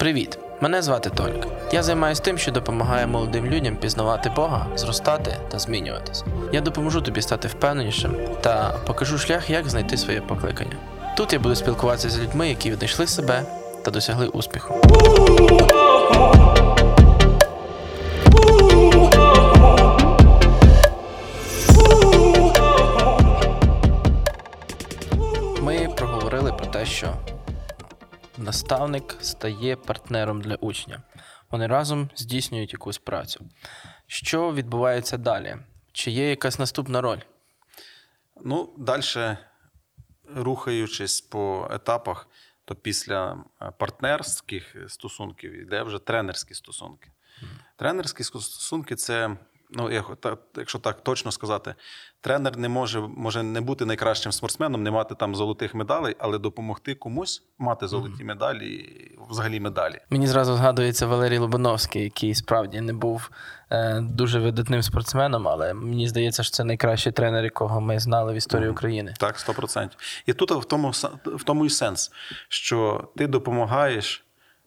Привіт! Мене звати Толік. Я займаюся тим, що допомагає молодим людям пізнавати Бога, зростати та змінюватися. Я допоможу тобі стати впевненішим та покажу шлях, як знайти своє покликання. Тут я буду спілкуватися з людьми, які віднайшли себе та досягли успіху. Ми проговорили про те, що наставник стає партнером для учня. Вони разом здійснюють якусь працю. Що відбувається далі? Чи є якась наступна роль? Ну, далі, рухаючись по етапах, то після е, партнерських стосунків йде вже тренерські стосунки. Тренерські стосунки це, ну, я хо- та- якщо так точно сказати, тренер не може, може не бути найкращим спортсменом, не мати там золотих медалей, але допомогти комусь мати золоті медалі, взагалі медалі. Мені зразу згадується Валерій Лобановський, який справді не був е, дуже видатним спортсменом, але мені здається, що це найкращий тренер, якого ми знали в історії України. Так, 100%. І тут в тому, в тому і сенс, що ти допомагаєш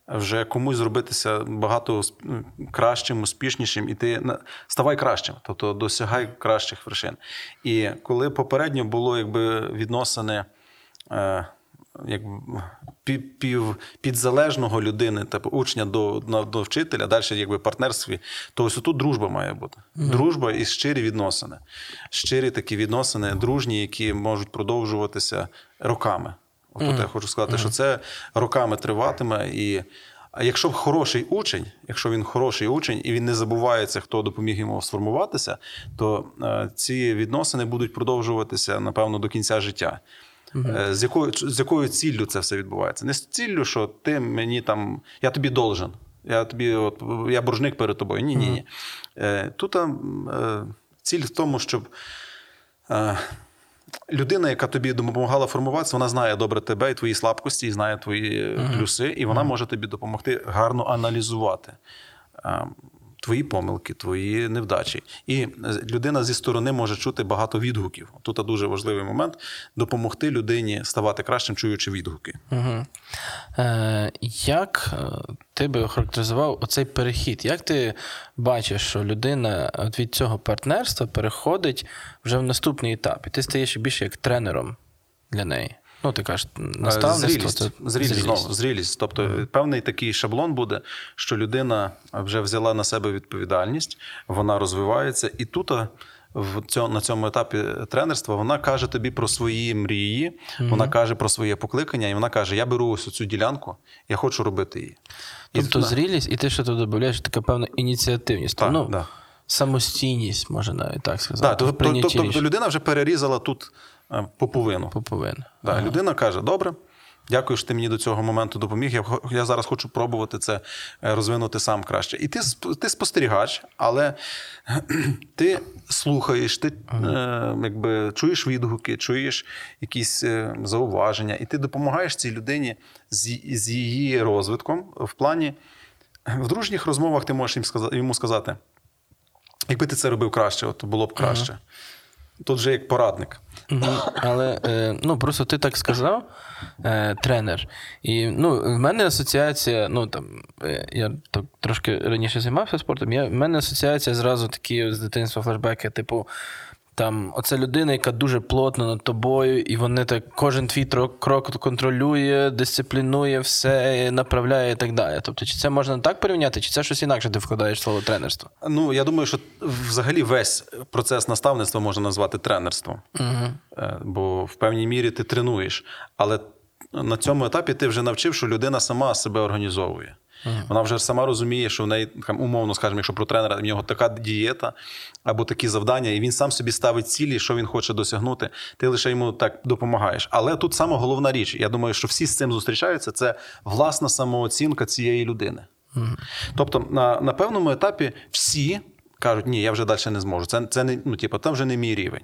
вже комусь зробитися багато ну, кращим, успішнішим, і ти ставай кращим, тобто досягай кращих вершин. І коли попередньо було якби відносини. Е, як пів, пів підзалежного людини, типу учня до, на- до вчителя, далі якби партнерстві, то ось тут дружба має бути. Дружба і щирі відносини. Щирі такі відносини, дружні, які можуть продовжуватися роками. От тут я хочу сказати, що це роками триватиме. І якщо хороший учень, якщо він хороший учень і він не забувається, хто допоміг йому сформуватися, то е, ці відносини будуть продовжуватися, напевно, до кінця життя. Е, З якою з якою ціллю це все відбувається? Не з ціллю, що ти мені там, я тобі должен. Я тобі, от я боржник перед тобою. Ні, ні, ні. Е, Тут ем, ціль в тому, щоб людина, яка тобі допомагала формуватися, вона знає добре тебе і твої слабкості, і знає твої е, плюси, і вона може тобі допомогти гарно аналізувати. Е, Твої помилки, твої невдачі. І е, людина зі сторони може чути багато відгуків. Тут дуже важливий момент допомогти людині ставати кращим, чуючи відгуки. Угу. Е, як е, ти би охарактеризував оцей перехід? Як ти бачиш, що людина від цього партнерства переходить вже в наступний етап, і ти стаєш більше як тренером для неї? Ну, ти кажеш, наставництво Зрілість, це зрілість, знову, зрілість. Тобто певний такий шаблон буде, що людина вже взяла на себе відповідальність, вона розвивається, і тут в цьому, на цьому етапі тренерства вона каже тобі про свої мрії, вона каже про своє покликання, і вона каже: Я беру ось цю ділянку, я хочу робити її. І Тобто тут- зрілість, і ти ще тут додаєш така певна ініціативність. Так, ну, да. самостійність, можна навіть так сказати. В тобто, тобто людина вже перерізала тут е, поповину. Поповин. Да, Людина каже: добре, дякую, що ти мені до цього моменту допоміг. Я, я зараз хочу пробувати це е, розвинути сам краще. І ти, ти спостерігач, але ти слухаєш, ти е, якби, чуєш відгуки, чуєш якісь е, зауваження, і ти допомагаєш цій людині з, з її розвитком в плані. В дружніх розмовах ти можеш їм сказати, йому сказати, якби ти це робив краще, от було б краще. Тут вже як порадник. Але е, ну просто ти так сказав, е, тренер. І ну, в мене асоціація, ну там е, я так трошки раніше займався спортом. Я, в мене асоціація зразу такі з дитинства флешбеки, типу. Там оце людина, яка дуже плотно над тобою, і вони так кожен твій крок контролює, дисциплінує, все направляє і так далі. Тобто, чи це можна так порівняти, чи це щось інакше ти вкладаєш слово тренерство? Ну, я думаю, що взагалі весь процес наставництва можна назвати тренерством. Угу. Бо в певній мірі ти тренуєш. Але на цьому етапі ти вже навчив, що людина сама себе організовує. Вона вже сама розуміє, що в неї там, умовно, скажімо, якщо про тренера, в нього така дієта або такі завдання, і він сам собі ставить цілі, що він хоче досягнути. Ти лише йому так допомагаєш. Але тут саме головна річ, я думаю, що всі з цим зустрічаються, це власна самооцінка цієї людини. Тобто, на, на певному етапі всі кажуть, ні, я вже далі не зможу. Це, це не, ну, типу, там вже не мій рівень.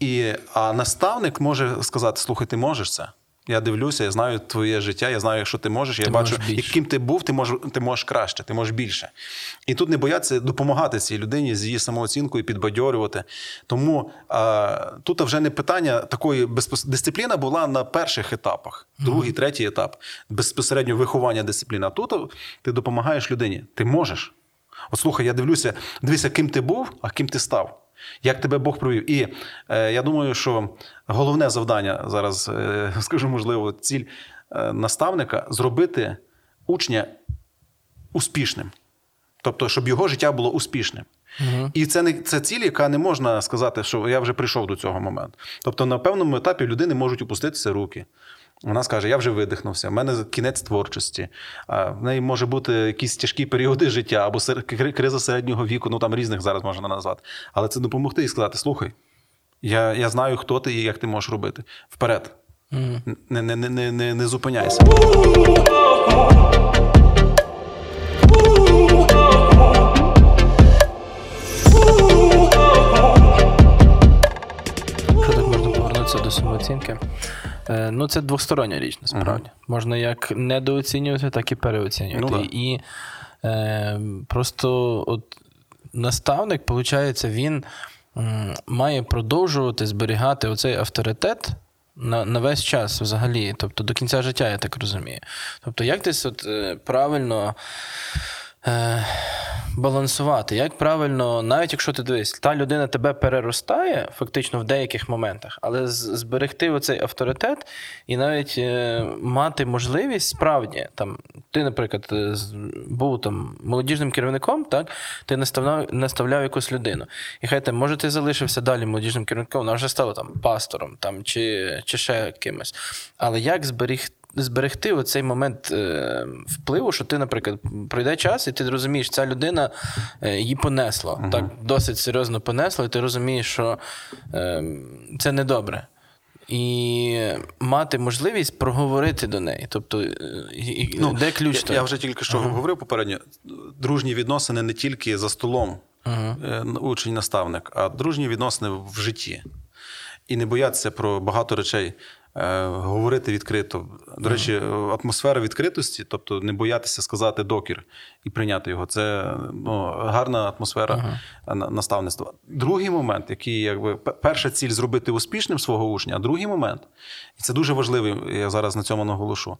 І, а наставник може сказати: слухай, ти можеш це. Я дивлюся, я знаю твоє життя, я знаю, що ти можеш. Я Ти бачу, можеш більше. яким ти був, ти можеш, ти можеш краще, ти можеш більше. І тут не бояться допомагати цій людині з її самооцінкою, підбадьорювати. Тому а, тут вже не питання такої безпос... дисципліна була на перших етапах, другий, третій етап безпосередньо виховання дисципліни. А тут ти допомагаєш людині. Ти можеш. От слухай, я дивлюся, дивися, ким ти був, а ким ти став. Як тебе Бог провів. І е, я думаю, що головне завдання зараз, е, скажу, можливо, ціль е, наставника зробити учня успішним. Тобто, щоб його життя було успішним. Угу. І це не це ціль, яка не можна сказати, що я вже прийшов до цього моменту. Тобто, на певному етапі людини можуть опуститися руки. Вона скаже: Я вже видихнувся, в мене кінець творчості. В неї може бути якісь тяжкі періоди життя або криза середнього віку, ну там різних зараз можна назвати. Але це допомогти і сказати: слухай, я, я знаю, хто ти і як ти можеш робити. Вперед. Не, не, не, не, не, не зупиняйся. Можна повернутися до самооцінки. Е, ну, це двостороння річ, насправді. Можна як недооцінювати, так і переоцінювати. Ну, да. І е, просто от наставник, виходить, він має продовжувати зберігати оцей авторитет. На, на весь час взагалі, тобто до кінця життя, я так розумію. Тобто, як десь от, е, правильно е, балансувати, як правильно, навіть якщо ти дивись, та людина тебе переростає фактично в деяких моментах, але зберегти оцей авторитет і навіть е, мати можливість справді там, ти, наприклад, е, був там молодіжним керівником, так, ти наставляв, наставляв якусь людину. І хай там, може, ти залишився далі молодіжним керівником, вона вже стала там пастором там, чи, чи ще кимось. Але як зберігти? Зберегти оцей момент е, впливу, що ти, наприклад, пройде час, і ти розумієш, ця людина е, її понесла. Так досить серйозно понесла, і ти розумієш, що е, це недобре. І мати можливість проговорити до неї. Тобто, і- і- де ключ? Я, я вже тільки що говорив попередньо. Дружні відносини не тільки за столом, е, учень-наставник, а дружні відносини в житті. І не боятися про багато речей. Е, Говорити відкрито. До речі, атмосфера відкритості, тобто не боятися сказати докір і прийняти його. Це ну, гарна атмосфера на- наставництва. Другий момент, який якби перша ціль зробити успішним свого учня, а другий момент, і це дуже важливий, я зараз на цьому наголошу.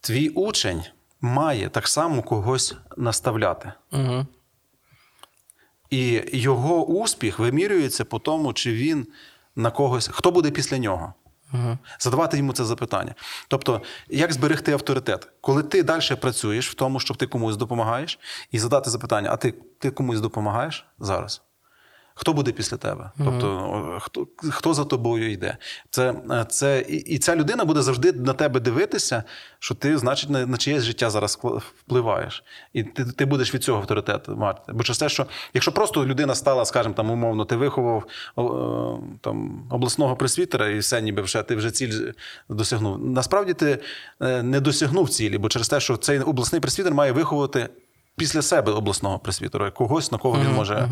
Твій учень має так само когось наставляти. Угу. І його успіх вимірюється по тому, чи він на когось, хто буде після нього. Угу. Задавати йому це запитання. Тобто, як зберегти авторитет? Коли ти далі працюєш в тому, щоб ти комусь допомагаєш, і задати запитання: а ти, ти комусь допомагаєш зараз? Хто буде після тебе? Тобто, хто, хто за тобою йде? Це, е, це, і, і ця людина буде завжди на тебе дивитися, що ти, значить, на, на чиєсь життя зараз впливаєш. І ти, ти будеш від цього авторитет мати. Бо через те, що якщо просто людина стала, скажімо, там, умовно, ти виховав е, там, обласного пресвітера, і все, ніби вже ти вже ціль досягнув. Насправді ти е, не досягнув цілі, бо через те, що цей обласний пресвітер має виховувати після себе обласного пресвітера, когось, на кого він може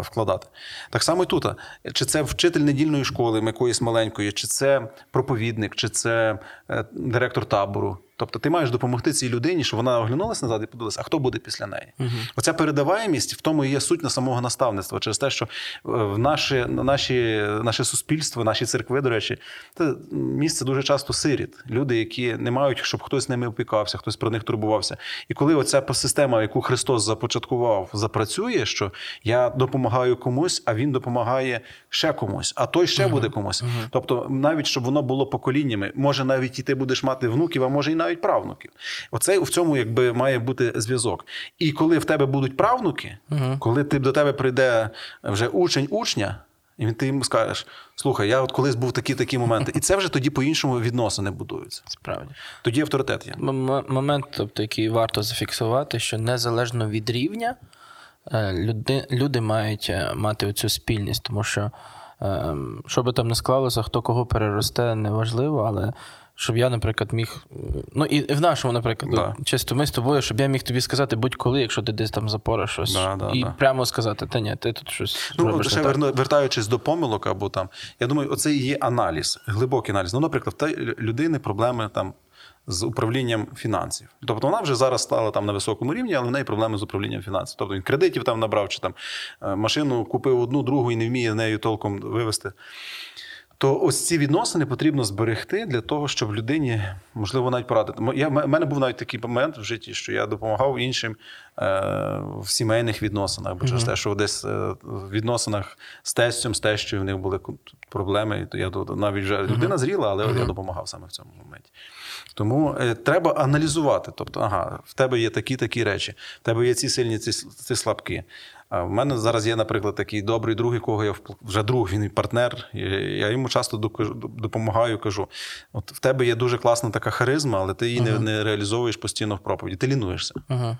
вкладати. Так само і тут. Чи це вчитель недільної школи якоїсь маленької, чи це проповідник, чи це е, директор табору. Тобто ти маєш допомогти цій людині, щоб вона оглянулася назад і подивилася, а хто буде після неї. Оця передаваємість в тому і є суть на самого наставництва, через те, що е, в наші, наші, наше суспільство, наші церкви, до речі, це місце дуже часто сиріт. Люди, які не мають, щоб хтось ними опікався, хтось про них турбувався. І коли оця система, яку Христос започаткував, запрацює, що я допомагаю комусь, а він допомагає ще комусь, а той ще буде комусь. Тобто, навіть щоб воно було поколіннями, може навіть і ти будеш мати внуків, а може і навіть правнуків. Оце в цьому якби має бути зв'язок. І коли в тебе будуть правнуки, коли ти до тебе прийде вже учень учня. І ти йому скажеш: слухай, я от колись був такі такі моменти. І це вже тоді по-іншому відносини будуються. Справді. Тоді авторитет є. М- Момент, тобто, який варто зафіксувати, що незалежно від рівня, е, люди, люди мають е, мати оцю спільність, тому що, е, що би там не склалося, хто кого переросте, неважливо, але щоб я, наприклад, міг. Ну, і в нашому, наприклад, Да. чисто ми з тобою, щоб я міг тобі сказати будь-коли, якщо ти десь там запориш щось, Да, да, і да. прямо сказати, та ні, ти тут щось. Ну, робиш от ще не так». верну- вертаючись до помилок або там, я думаю, оце і є аналіз, глибокий аналіз. Ну, наприклад, в людини проблеми там. З управлінням фінансів. Тобто вона вже зараз стала там на високому рівні, але в неї проблеми з управлінням фінансів. Тобто він кредитів там набрав, чи там е, машину купив одну, другу і не вміє нею толком вивести. То ось ці відносини потрібно зберегти для того, щоб людині можливо навіть порадити. Я в мене був навіть такий момент в житті, що я допомагав іншим е, в сімейних відносинах, бо через те, що десь е, в відносинах з тестем, з тещою в них були проблеми. Я навіть вже людина зріла, але я допомагав саме в цьому моменті. Тому е, треба аналізувати. Тобто, ага, в тебе є такі такі речі, в тебе є ці сильні, ці, ці слабкі. А в мене зараз є, наприклад, такий добрий друг, якого я вже друг, він і партнер. І я йому часто допомагаю, кажу: от в тебе є дуже класна така харизма, але ти її не, не реалізовуєш постійно в проповіді. Ти лінуєшся. Угу.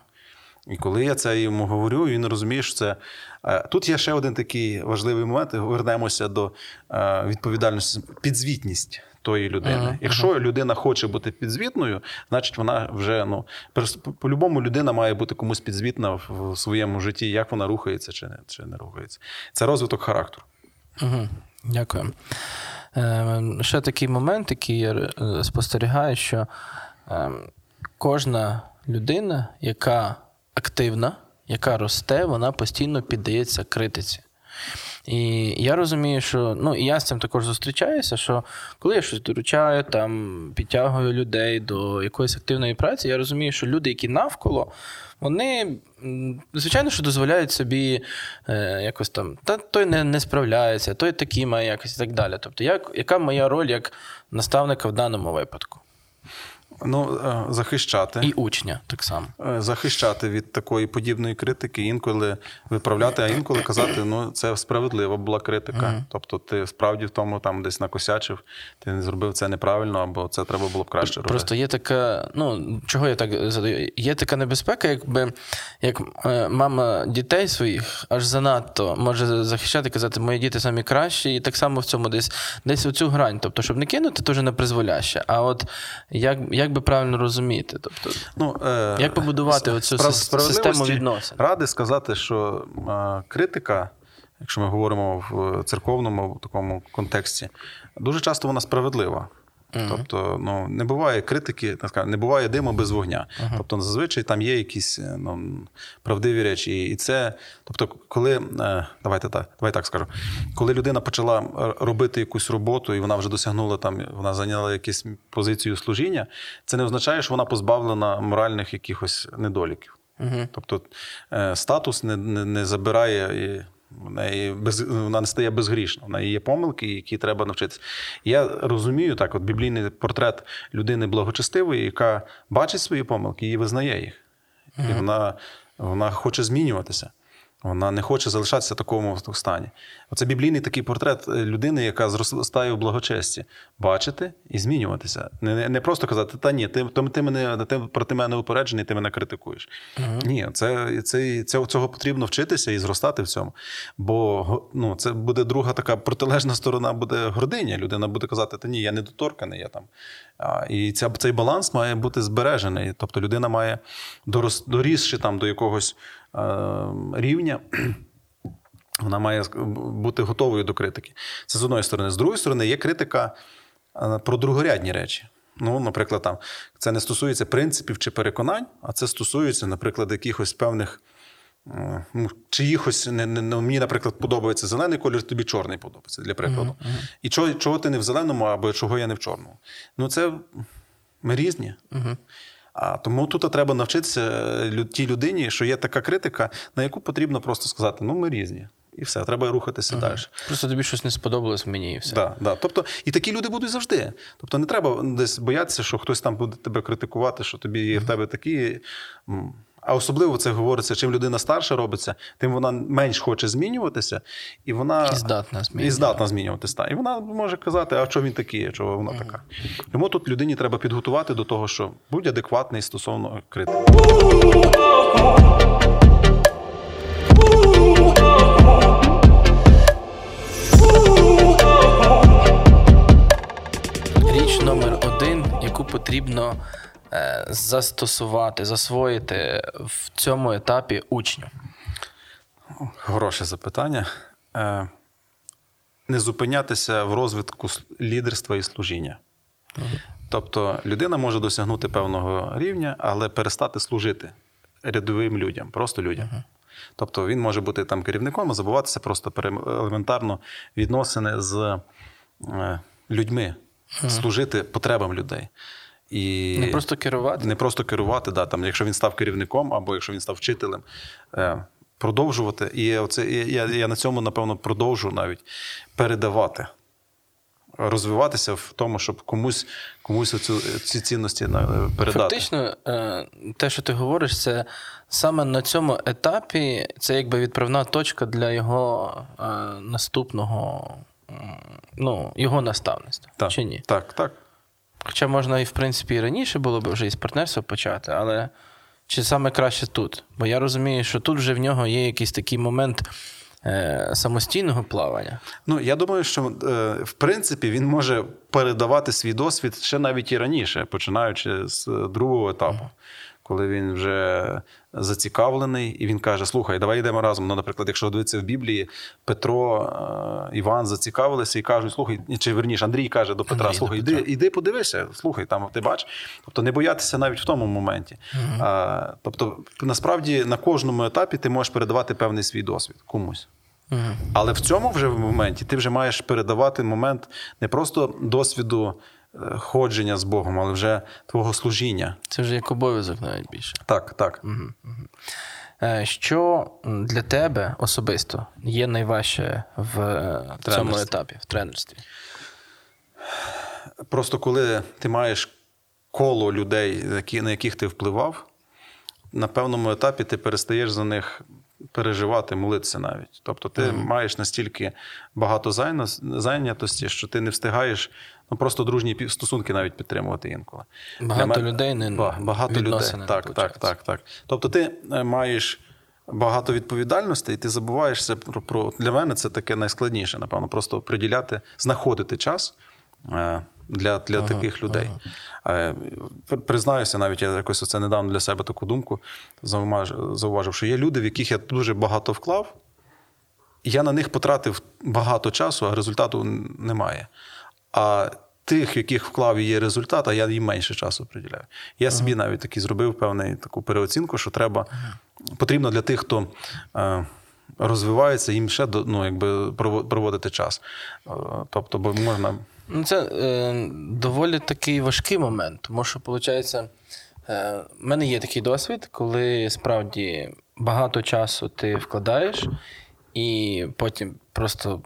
І коли я це йому говорю, він розуміє, що це. Е, Тут є ще один такий важливий момент. Вернемося до е, відповідальності, підзвітність тої людини. Ага, Якщо людина хоче бути підзвітною, значить вона вже ну по-любому людина має бути комусь підзвітна в в своєму житті, як вона рухається чи не, чи не рухається. Це розвиток характеру. Угу. Дякую. Е, ще такий момент, який я е, спостерігаю, що е, кожна людина, яка активна, яка росте, вона постійно піддається критиці. І я розумію, що ну і я з цим також зустрічаюся, що коли я щось доручаю, там підтягую людей до якоїсь активної праці, я розумію, що люди, які навколо, вони звичайно, що дозволяють собі е, якось там, та той не, не справляється, той такий має якось і так далі. Тобто, як, яка моя роль як наставника в даному випадку? Ну, е, захищати. І учня так само. Е, захищати від такої подібної критики, інколи виправляти, а інколи казати, ну це справедлива була критика. Тобто, ти справді в тому там десь накосячив, ти не зробив це неправильно, або це треба було б краще робити. Просто є така, ну чого я так задаю? Є така небезпека, якби як е, мама дітей своїх аж занадто може захищати, казати, мої діти самі кращі, і так само в цьому десь десь оцю грань. Тобто, щоб не кинути, то вже не призволяще. А от як, як би правильно розуміти? Тобто, Ну, е, Як побудувати оцю справ- сис- систему відносин? Ради сказати, що е, критика, якщо ми говоримо в церковному в такому контексті, дуже часто вона справедлива. Тобто, ну не буває критики, так не буває диму без вогня. Тобто, зазвичай там є якісь е, ну, правдиві речі. І це, тобто, коли е, давайте так, давай так скажу, коли людина почала е, робити якусь роботу, і вона вже досягнула там, вона зайняла якусь позицію служіння, це не означає, що вона позбавлена моральних якихось недоліків. Тобто е, статус не, не, не забирає. І В неї без, вона не стає безгрішна. В неї є помилки, які треба навчитися. Я розумію так, от біблійний портрет людини благочестивої, яка бачить свої помилки і визнає їх. І вона, вона хоче змінюватися. Вона не хоче залишатися в такому стані. Оце біблійний такий портрет е, людини, яка зростає в благочесті. Бачити і змінюватися. Не, не просто казати, та ні, ти, ти мене ти проти мене упереджений, ти мене критикуєш. Ні, це, це, це, цього потрібно вчитися і зростати в цьому. Бо ну, це буде друга така протилежна сторона, буде гординя. Людина буде казати, та ні, я недоторканий, я там. А, і ця, цей баланс має бути збережений. Тобто людина має дорос, дорісши там до якогось рівня. Вона має бути готовою до критики. Це з одної сторони. З другої сторони, є критика е, про другорядні речі. Ну, наприклад, там це не стосується принципів чи переконань, а це стосується, наприклад, якихось певних. е, ну, Чиїхось не, не, не мені, наприклад, подобається зелений колір, тобі чорний подобається для прикладу. І чого, чого ти не в зеленому, або чого я не в чорному? Ну, це ми різні. А тому тут треба навчитися е, тій людині, що є така критика, на яку потрібно просто сказати: ну, ми різні. І все, треба рухатися далі. просто тобі щось не сподобалось мені і все. Да, да. Тобто, і такі люди будуть завжди. Тобто, не треба десь боятися, що хтось там буде тебе критикувати, що тобі є в тебе такі. А особливо це говориться, чим людина старша робиться, тим вона менш хоче змінюватися, і вона І здатна і змінюватися. здатна змінюватися. та. І вона може казати, а чого він такий, а чого вона така. Тому тут людині треба підготувати до того, що будь адекватний стосовно критики. Річ номер один, яку потрібно застосувати, засвоїти в цьому етапі учню? Хороше запитання. Е, не зупинятися в розвитку лідерства і служіння. Тобто людина може досягнути певного рівня, але перестати служити рядовим людям, просто людям. Тобто він може бути там керівником, а забуватися просто елементарно відносини з е, людьми, служити потребам людей. І Не просто керувати. не просто керувати, да, там, якщо він став керівником або якщо він став вчителем, е, продовжувати. І оце, я, я на цьому, напевно, продовжу навіть передавати, розвиватися в тому, щоб комусь, комусь оцю, ці цінності е, передати. Фактично, е, те, що ти говориш, це саме на цьому етапі це якби відправна точка для його наступного, ну, його наставництва. так, Чи ні? Так, так. Хоча можна і, в принципі, і раніше було б вже із партнерства почати, але чи саме краще тут? Бо я розумію, що тут вже в нього є якийсь такий момент е, самостійного плавання. Ну, я думаю, що е, в принципі він може передавати свій досвід ще навіть і раніше, починаючи з другого етапу, коли він вже зацікавлений, і він каже: Слухай, давай йдемо разом. Ну, наприклад, якщо дивитися в Біблії, Петро, е, Іван зацікавилися і кажуть, слухай, чи верніше, Андрій каже до Петра: Андрій до слухай, Петра. іди, іди подивися, слухай, там ти бач. Тобто не боятися навіть в тому моменті. А, тобто, насправді на кожному етапі ти можеш передавати певний свій досвід комусь. Угу. Але в цьому вже моменті ти вже маєш передавати момент не просто досвіду е, ходження з Богом, але вже твого служіння. Це вже як обов'язок навіть більше. Так, так. Е, Що для тебе особисто є найважче в е, цьому етапі, в тренерстві? Просто коли ти маєш коло людей, на яких ти впливав, на певному етапі ти перестаєш за них переживати, молитися навіть. Тобто ти маєш настільки багато зайнятості, що ти не встигаєш ну, просто дружні стосунки навіть підтримувати інколи. Багато мене- людей не Ба- багато людей. не Так, так, так, так. Тобто ти е, маєш багато відповідальностей, і ти забуваєшся про, про для мене це таке найскладніше, напевно, просто приділяти, знаходити час. е, Для, для таких людей. Е, пр- Признаюся, навіть я якось це недавно для себе таку думку зауважив, що є люди, в яких я дуже багато вклав, і я на них потратив багато часу, а результату немає. А тих, в яких вклав є результат, а я їм менше часу приділяю. Я собі навіть таки зробив певну таку переоцінку, що треба потрібно для тих, хто е, розвивається, їм ще ну, якби проводити час. Е, тобто, бо можна. Ну, це е, доволі такий важкий момент, тому що, виходить, е, в мене є такий досвід, коли справді багато часу ти вкладаєш, і потім просто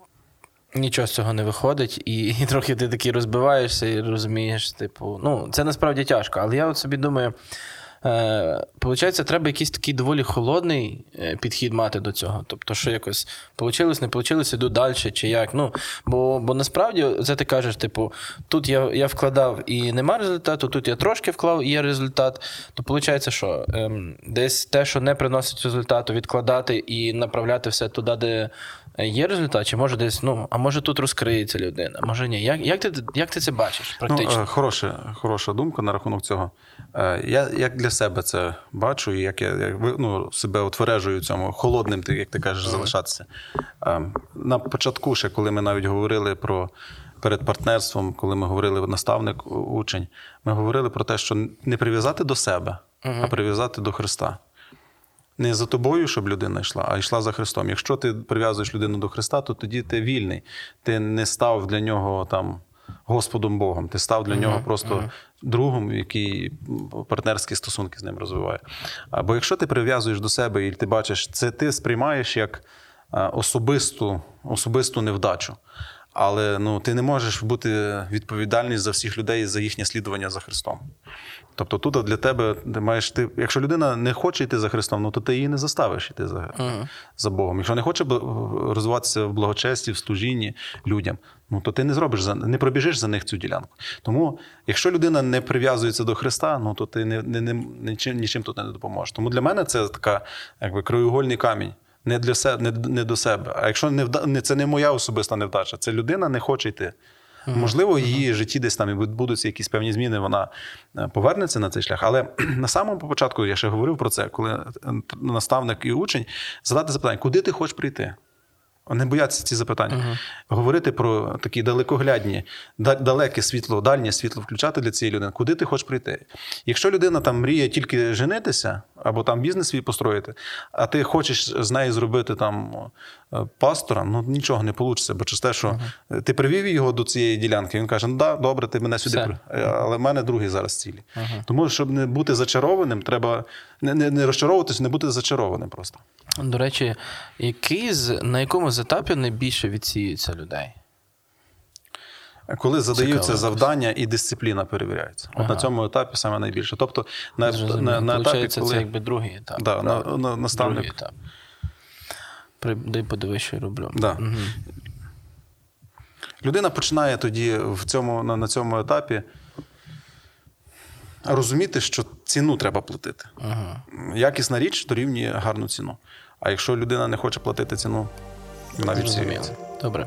нічого з цього не виходить, і, і трохи ти такий розбиваєшся і розумієш, типу, ну, це насправді тяжко. Але я от собі думаю. Е, Получається, треба якийсь такий доволі холодний е, підхід мати до цього. Тобто, що якось получилось, не получилось, іду далі, чи як. Ну, бо, бо насправді це ти кажеш, типу, тут я, я вкладав і нема результату, тут я трошки вклав і є результат. То виходить, що ем, десь те, що не приносить результату, відкладати і направляти все туди, де є результат, чи може десь, ну, а може тут розкриється людина, може ні. Як, як, ти, як ти це бачиш практично? Ну, е, хороша, хороша думка на рахунок цього. Е, Я як для себе це бачу, і як я як, ну, себе утверджую цьому холодним, як ти кажеш, залишатися. Е, На початку, ще коли ми навіть говорили про перед партнерством, коли ми говорили наставник, учень, ми говорили про те, що не прив'язати до себе, а прив'язати до Христа. Не за тобою, щоб людина йшла, а йшла за Христом. Якщо ти прив'язуєш людину до Христа, то тоді ти вільний. Ти не став для нього там Господом Богом, ти став для нього просто другом, який партнерські стосунки з ним розвиває. Або якщо ти прив'язуєш до себе і ти бачиш, це ти сприймаєш як особисту, особисту невдачу. Але ну, ти не можеш бути відповідальний за всіх людей за їхнє слідування за Христом. Тобто тут для тебе ти маєш ти, якщо людина не хоче йти за Христом, ну то ти її не заставиш йти за, за Богом. Якщо не хоче розвиватися в благочесті, в служінні людям, ну то ти не зробиш за не пробіжиш за них цю ділянку. Тому, якщо людина не прив'язується до Христа, ну то ти не, не, не, нічим, нічим тут не допоможеш. Тому для мене це така якби краєугольний камінь. Не для себе, не, не до себе. А якщо не вда, не це не моя особиста невдача, це людина не хоче йти. Можливо, її житті десь там і відбудуться якісь певні зміни, вона е, повернеться на цей шлях. Але на самому початку я ще говорив про це, коли е, наставник і учень задати запитання, куди ти хочеш прийти? Не боятися ці запитання. Мгм. Говорити про такі далекоглядні, далеке світло, дальнє світло включати для цієї людини, куди ти хочеш прийти. Якщо людина там мріє тільки женитися або там бізнес свій построїти, а ти хочеш з нею зробити там е, пастора, ну нічого не вийде, бо через те, що ти привів його до цієї ділянки, він каже: ну да, добре, ти мене сюди, при- е, але в мене другий зараз цілі. Тому, щоб не бути зачарованим, треба не, не, не розчаровуватися, не бути зачарованим просто. До речі, який з, на якому з етапі найбільше відсіюється людей? Коли задаються Цікаво завдання і дисципліна перевіряється. От Ага. на цьому етапі саме найбільше. Тобто на, Зрозуміло. на, на етапі, коли це якби другий етап. Да, на- на- наставник. Другий етап. Дай подивись, що я роблю. Да. Мгм. людина починає тоді в цьому, на, на цьому етапі розуміти, що ціну треба платити. Ага. Якісна річ дорівнює гарну ціну. А якщо людина не хоче платити ціну, вона відсіюється. Добре.